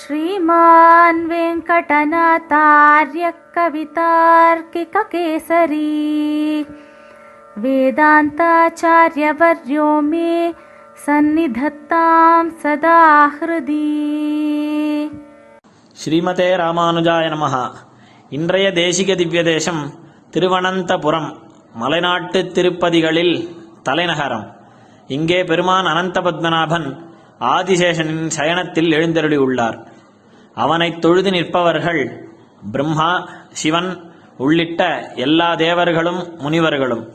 श्रीमान् वेङ्कटनाथार्यः कवितार्किककेसरी वेदान्ताचार्यवर्यो मे सन्निधत्तां सदा हृदि ஸ்ரீமதே ராமானுஜாய நமஹ இன்றைய தேசிக திவ்ய தேசம் திருவனந்தபுரம் மலைநாட்டு திருப்பதிகளில் தலைநகரம் இங்கே பெருமான் அனந்த பத்மநாபன் ஆதிசேஷனின் சயனத்தில் எழுந்தருளியுள்ளார் அவனைத் தொழுது நிற்பவர்கள் பிரம்மா சிவன் உள்ளிட்ட எல்லா தேவர்களும் முனிவர்களும்.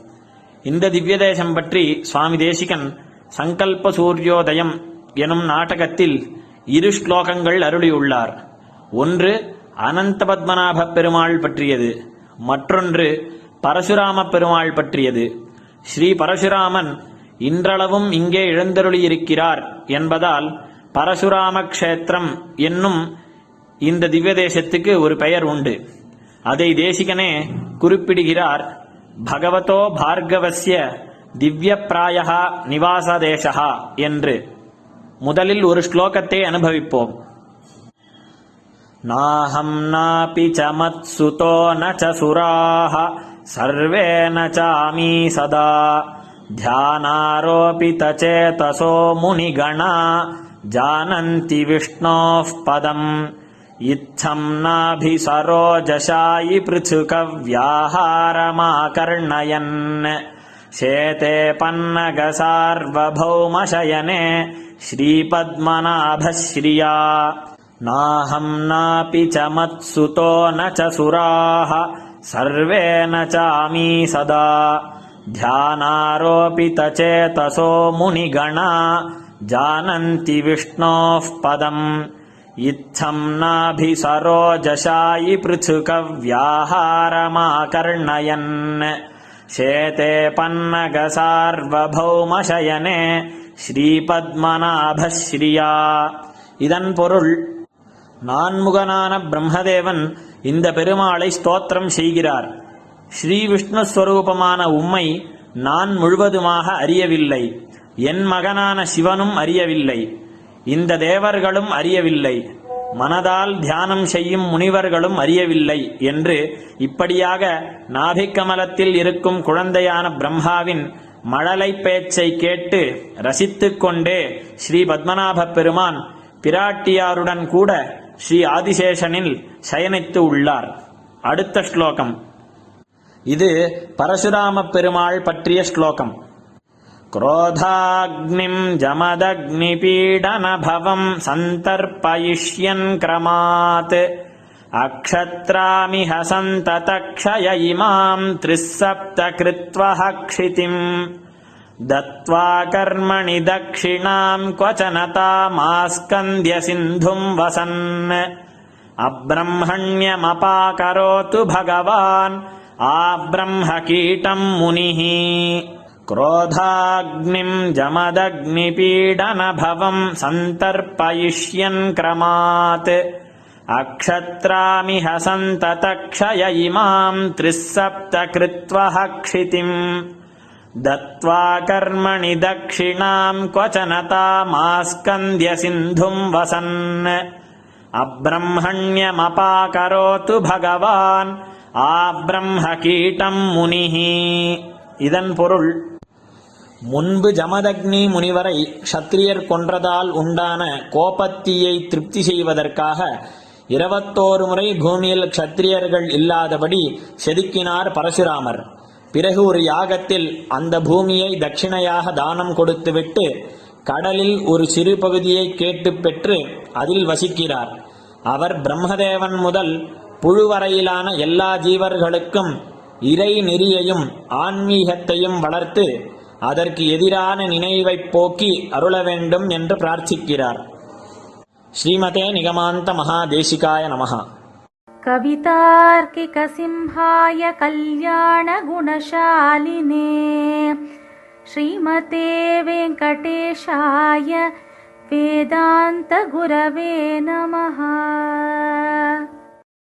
இந்த திவ்ய தேசம் பற்றி சுவாமி தேசிகன் சங்கல்ப சூரியோதயம் எனும் நாடகத்தில் இரு ஸ்லோகங்கள் அருளியுள்ளார். ஒன்று அனந்த பத்மநாப பெருமாள் பற்றியது மற்றொன்று பரசுராம பெருமாள் பற்றியது. ஸ்ரீ பரசுராமன் இன்றளவும் இங்கே எழுந்தருளியிருக்கிறார் என்பதால் பரசுராம க்ஷேத்திரம் என்னும் இந்த திவ்ய தேசத்துக்கு ஒரு பெயர் உண்டு அதை தேசிகனே குறிப்பிடுகிறார் பகவதோ பார்கவஸ்ய திவ்ய பிராயா நிவாசதேசா என்று முதலில் ஒரு ஸ்லோகத்தை அனுபவிப்போம் नाहं नापि च मत्सुतो न च सुराः सर्वे न चामी सदा ध्यानारोपितचेतसो मुनिगणा जानन्ति विष्णोः पदम् इत्थम् नाभिसरोजशायि पृथुकव्याहारमाकर्णयन्। शेते पन्नगसार्वभौमशयने श्रीपद्मनाभश्रिया। नाहं नापि च मत्सुतो न च सुराः सर्वे न चामी सदा। ध्यानारोपितचेतसो मुनिगणा जानन्ति विष्णोः पदम् इत्थम् नाभिसरोजशायि पृथुकव्याहारमाकर्णयन् शेते पन्नगसार्वभौमशयने ஸ்ரீபத்மநாபஸ்ரீயா இதன் பொருள் நான்முகனான பிரம்மதேவன் இந்த பெருமாளை ஸ்தோத்திரம் செய்கிறார் ஸ்ரீ விஷ்ணு ஸ்வரூபமான உம்மை நான் முழுவதுமாக அறியவில்லை என் மகனான சிவனும் அறியவில்லை இந்த தேவர்களும் அறியவில்லை. மனதால் தியானம் செய்யும் முனிவர்களும் அறியவில்லை என்று இப்படியாக நாபிக்கமலத்தில் இருக்கும் குழந்தையான பிரம்மாவின் மழலை பேச்சை கேட்டு ரசித்துக் கொண்டே ஸ்ரீ பத்மநாப பெருமான் பிராட்டியாருடன் கூட ஸ்ரீ ஆதிசேஷனில் சயனித்து உள்ளார். அடுத்த ஸ்லோகம். இது பரசுராம பெருமாள் பற்றிய ஸ்லோகம். क्रोधाग्निम् जमदग्निपीडनभवम् सन्तर्पयिष्यन् क्रमात्। अक्षत्रामिह सन्ततक्षय इमाम् त्रिः सप्त कृत्वः क्षितिम् दत्त्वा कर्मणि दक्षिणाम् क्वचन तामास्कन्द्य सिन्धुम् वसन्। अब्रह्मण्यमपाकरोतु भगवान्। आब्रह्मकीटम् मुनिः क्रोधाग्निम् जमदग्निपीडनभवम् सन्तर्पयिष्यन् क्रमात् अक्षत्रामिह सन्ततक्षय इमाम् त्रिः सप्त कृत्वः क्षितिम् दत्त्वा कर्मणि दक्षिणाम् क्वचन तामास्कन्द्य सिन्धुम् वसन् अब्रह्मण्यमपाकरोतु भगवान् ஆப்ரம்மகீட்டம் முனிஹி இதன் பொருள் முன்பு ஜமதக்னி முனிவரை க்ஷத்ரியர் கொன்றதால் உண்டான கோபத்தியை திருப்தி செய்வதற்காக இருபத்தோரு முறை பூமியில் க்ஷத்திரியர்கள் இல்லாதபடி செதுக்கினார் பரசுராமர். பிறகு ஒரு யாகத்தில் அந்த பூமியை தட்சிணையாக தானம் கொடுத்துவிட்டு கடலில் ஒரு சிறு பகுதியை கேட்டு பெற்று அதில் வசிக்கிறார். அவர் பிரம்மதேவன் முதல் புழுவரையிலான எல்லா ஜீவர்களுக்கும் இறை நெறியையும் ஆன்மீகத்தையும் வளர்த்து அதற்கு எதிரான நினைவைப் போக்கி அருள வேண்டும் என்று பிரார்த்திக்கிறார் ஸ்ரீமதே நிகமாந்த மகாதேசிகாய நமஹா कवितार्किकसिंहाय कल्याणगुणशालिने श्रीमते वेङ्कटेशाय वेदान्तगुरवे नमः